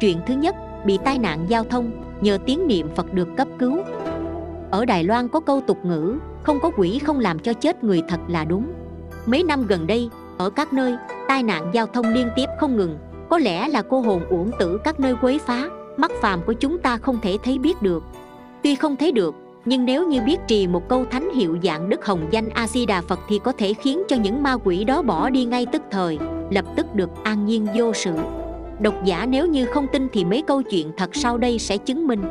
chuyện thứ nhất, bị tai nạn giao thông, nhờ tiếng niệm phật được cấp cứu. Ở đài loan có câu tục ngữ, không có quỷ không làm cho chết người thật là đúng. Mấy năm gần đây, ở các nơi, tai nạn giao thông liên tiếp không ngừng. Có lẽ là cô hồn uổng tử các nơi quấy phá, mắt phàm của chúng ta không thể thấy biết được. Tuy không thấy được, nhưng nếu như biết trì một câu thánh hiệu dạng đức hồng danh a di đà phật thì có thể khiến cho những ma quỷ đó bỏ đi ngay tức thời, lập tức được an nhiên vô sự độc giả nếu như không tin thì mấy câu chuyện thật sau đây sẽ chứng minh.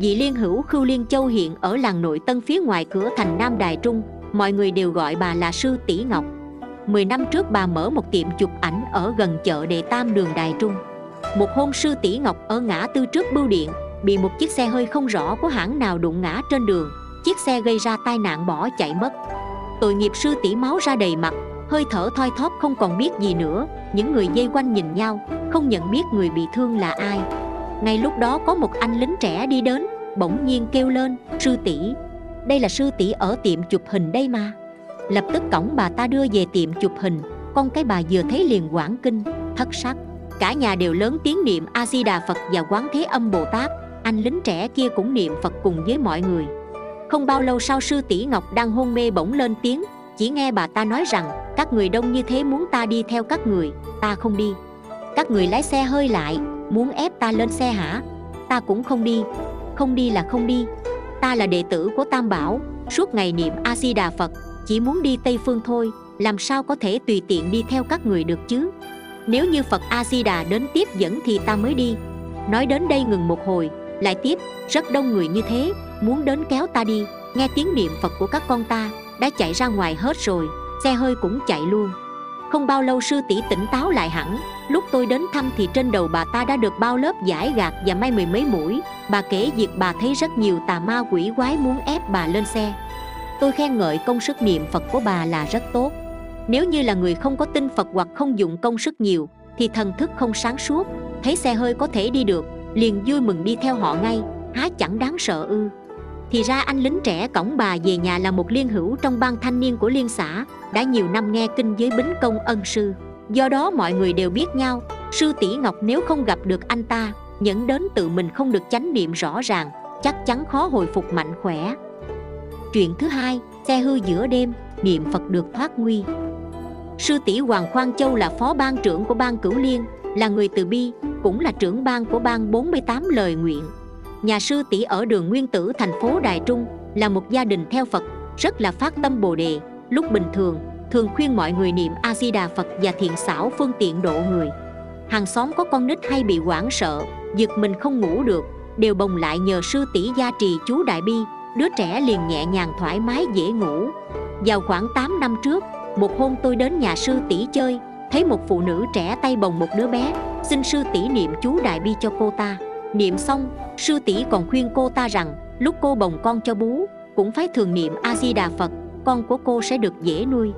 Vị liên hữu khưu liên châu hiện ở làng nội tân phía ngoài cửa thành nam đài trung, mọi người đều gọi bà là sư tỷ ngọc. Mười năm trước bà mở một tiệm chụp ảnh ở gần chợ Đệ Tam đường Đài Trung. Một hôm sư tỷ Ngọc ở ngã tư trước bưu điện, Bị một chiếc xe hơi không rõ của hãng nào đụng ngã trên đường, Chiếc xe gây ra tai nạn bỏ chạy mất. Tội nghiệp sư tỷ máu ra đầy mặt Hơi thở thoi thóp không còn biết gì nữa, Những người dây quanh nhìn nhau, Không nhận biết người bị thương là ai. Ngay lúc đó có một anh lính trẻ đi đến, Bỗng nhiên kêu lên, Sư tỷ, Đây là sư tỷ ở tiệm chụp hình đây mà. Lập tức cổng bà ta đưa về tiệm chụp hình, con cái bà vừa thấy liền quảng kinh, thất sắc. Cả nhà đều lớn tiếng niệm a di đà phật và quán thế âm bồ tát anh lính trẻ kia cũng niệm phật cùng với mọi người. Không bao lâu sau sư tỷ ngọc đang hôn mê bỗng lên tiếng chỉ nghe bà ta nói rằng, các người đông như thế muốn ta đi theo các người, ta không đi. Các người lái xe hơi lại, muốn ép ta lên xe hả? Ta cũng không đi. Không đi là không đi. Ta là đệ tử của tam bảo, suốt ngày niệm a di đà phật, chỉ muốn đi tây phương thôi, làm sao có thể tùy tiện đi theo các người được chứ? Nếu như phật a di đà đến tiếp dẫn thì ta mới đi. Nói đến đây ngừng một hồi, lại tiếp, rất đông người như thế, muốn đến kéo ta đi. Nghe tiếng niệm phật của các con ta đã chạy ra ngoài hết rồi, xe hơi cũng chạy luôn. Không bao lâu sư tỷ tỉnh táo lại hẳn, lúc tôi đến thăm thì trên đầu bà ta đã được bao lớp giải gạt và may mười mấy mũi. Bà kể việc bà thấy rất nhiều tà ma quỷ quái muốn ép bà lên xe. Tôi khen ngợi công sức niệm phật của bà là rất tốt. Nếu như là người không có tin phật hoặc không dùng công sức nhiều, thì thần thức không sáng suốt, thấy xe hơi có thể đi được, liền vui mừng đi theo họ ngay, há chẳng đáng sợ ư thì ra anh lính trẻ cổng bà về nhà là một liên hữu trong ban thanh niên của liên xã đã nhiều năm nghe kinh với bính công ân sư do đó mọi người đều biết nhau sư tỷ ngọc nếu không gặp được anh ta nhẫn đến tự mình không được chánh niệm rõ ràng chắc chắn khó hồi phục mạnh khỏe Chuyện thứ hai, xe hư giữa đêm, niệm Phật được thoát nguy. Sư tỷ Hoàng Khoan Châu là phó ban trưởng của ban Cửu Liên, là người từ bi, cũng là trưởng ban của ban 48 lời nguyện. Nhà sư tỷ ở đường Nguyên Tử thành phố Đài Trung là một gia đình theo Phật, rất là phát tâm Bồ đề. Lúc bình thường, thường khuyên mọi người niệm A Di Đà Phật và thiện xảo phương tiện độ người. Hàng xóm có con nít hay bị hoảng sợ, giật mình không ngủ được, đều bồng lại nhờ sư tỷ gia trì chú Đại Bi đứa trẻ liền nhẹ nhàng thoải mái dễ ngủ vào khoảng 8 năm trước một hôm tôi đến nhà sư tỷ chơi thấy một phụ nữ trẻ tay bồng một đứa bé xin sư tỷ niệm chú đại bi cho cô ta niệm xong, sư tỷ còn khuyên cô ta rằng, lúc cô bồng con cho bú, cũng phải thường niệm a di đà phật, con của cô sẽ được dễ nuôi.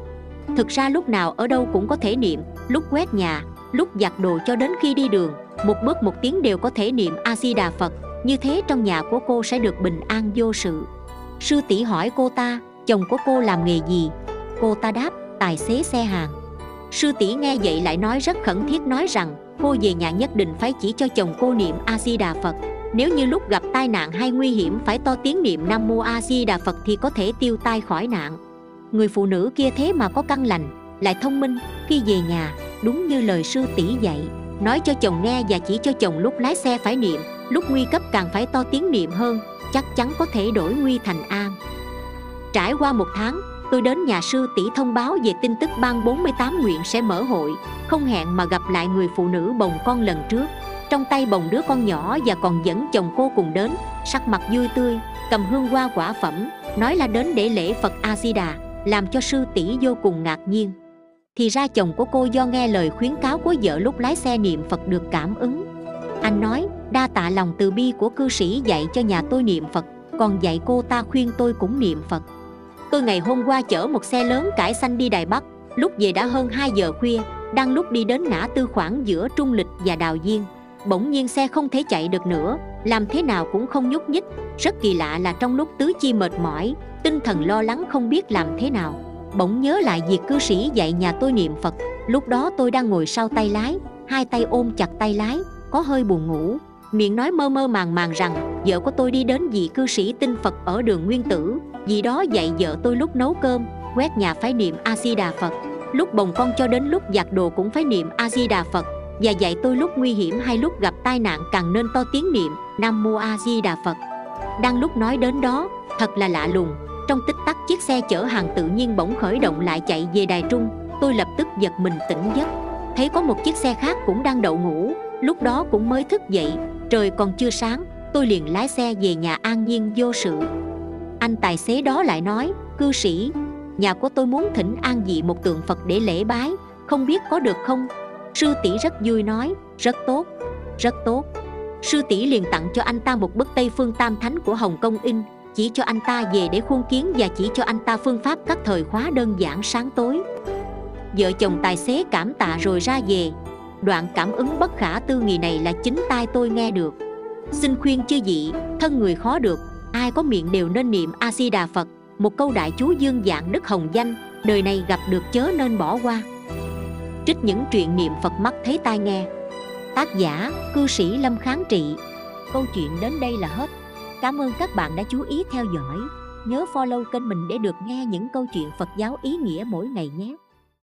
Thực ra lúc nào ở đâu cũng có thể niệm, lúc quét nhà, lúc giặt đồ cho đến khi đi đường, một bước một tiếng đều có thể niệm a di đà phật. Như thế trong nhà của cô sẽ được bình an vô sự. Sư tỷ hỏi cô ta, chồng của cô làm nghề gì? Cô ta đáp, tài xế xe hàng. Sư tỷ nghe vậy lại nói rất khẩn thiết nói rằng cô về nhà nhất định phải chỉ cho chồng cô niệm a di đà phật. Nếu như lúc gặp tai nạn hay nguy hiểm phải to tiếng niệm nam mô a di đà phật thì có thể tiêu tai khỏi nạn. Người phụ nữ kia thế mà có căn lành, lại thông minh, khi về nhà, đúng như lời sư tỷ dạy, nói cho chồng nghe và chỉ cho chồng lúc lái xe phải niệm, lúc nguy cấp càng phải to tiếng niệm hơn, chắc chắn có thể đổi nguy thành an trải qua một tháng tôi đến nhà sư tỷ thông báo về tin tức ban 48 nguyện sẽ mở hội, không hẹn mà gặp lại người phụ nữ bồng con lần trước. Trong tay bồng đứa con nhỏ và còn dẫn chồng cô cùng đến, sắc mặt vui tươi, cầm hương hoa quả phẩm, nói là đến để lễ phật a di đà làm cho sư tỷ vô cùng ngạc nhiên. Thì ra chồng của cô do nghe lời khuyến cáo của vợ lúc lái xe niệm phật được cảm ứng. Anh nói, đa tạ lòng từ bi của cư sĩ dạy cho nhà tôi niệm phật, còn dạy cô ta khuyên tôi cũng niệm phật tôi ngày hôm qua chở một xe lớn cải xanh đi đài bắc. Lúc về đã hơn 2 giờ khuya, đang lúc đi đến ngã tư khoảng giữa trung lịch và đào diên bỗng nhiên xe không thể chạy được nữa, làm thế nào cũng không nhúc nhích. Rất kỳ lạ là trong lúc tứ chi mệt mỏi, tinh thần lo lắng không biết làm thế nào. Bỗng nhớ lại việc cư sĩ dạy nhà tôi niệm phật. Lúc đó tôi đang ngồi sau tay lái, hai tay ôm chặt tay lái, có hơi buồn ngủ. Miệng nói mơ mơ màng màng rằng vợ của tôi đi đến vị cư sĩ tinh phật ở đường nguyên tử. Vì đó dạy vợ tôi lúc nấu cơm, quét nhà phải niệm a di đà phật. Lúc bồng con cho đến lúc giặt đồ cũng phải niệm a di đà phật. Và dạy tôi lúc nguy hiểm hay lúc gặp tai nạn càng nên to tiếng niệm, nam mô a di đà phật. Đang lúc nói đến đó, thật là lạ lùng. Trong tích tắc chiếc xe chở hàng tự nhiên bỗng khởi động lại chạy về đài trung. Tôi lập tức giật mình tỉnh giấc. Thấy có một chiếc xe khác cũng đang đậu ngủ. Lúc đó cũng mới thức dậy. Trời còn chưa sáng tôi liền lái xe về nhà an nhiên vô sự. Anh tài xế đó lại nói, cư sĩ, nhà của tôi muốn thỉnh an dị một tượng phật để lễ bái, không biết có được không? Sư tỷ rất vui nói, rất tốt rất tốt. Sư tỷ liền tặng cho anh ta một bức tây phương tam thánh của hồng kông in chỉ cho anh ta về để khuôn kiến và chỉ cho anh ta phương pháp các thời khóa đơn giản sáng tối. Vợ chồng tài xế cảm tạ rồi ra về. Đoạn cảm ứng bất khả tư nghị này là chính tai tôi nghe được xin khuyên chư vị, thân người khó được, ai có miệng đều nên niệm a di đà phật, một câu đại chú dương dạng đức hồng danh, đời này gặp được chớ nên bỏ qua. Trích những truyện niệm phật mắt thấy tai nghe. Tác giả, cư sĩ lâm kháng trị. Câu chuyện đến đây là hết. Cảm ơn các bạn đã chú ý theo dõi. Nhớ follow kênh mình để được nghe những câu chuyện phật giáo ý nghĩa mỗi ngày nhé.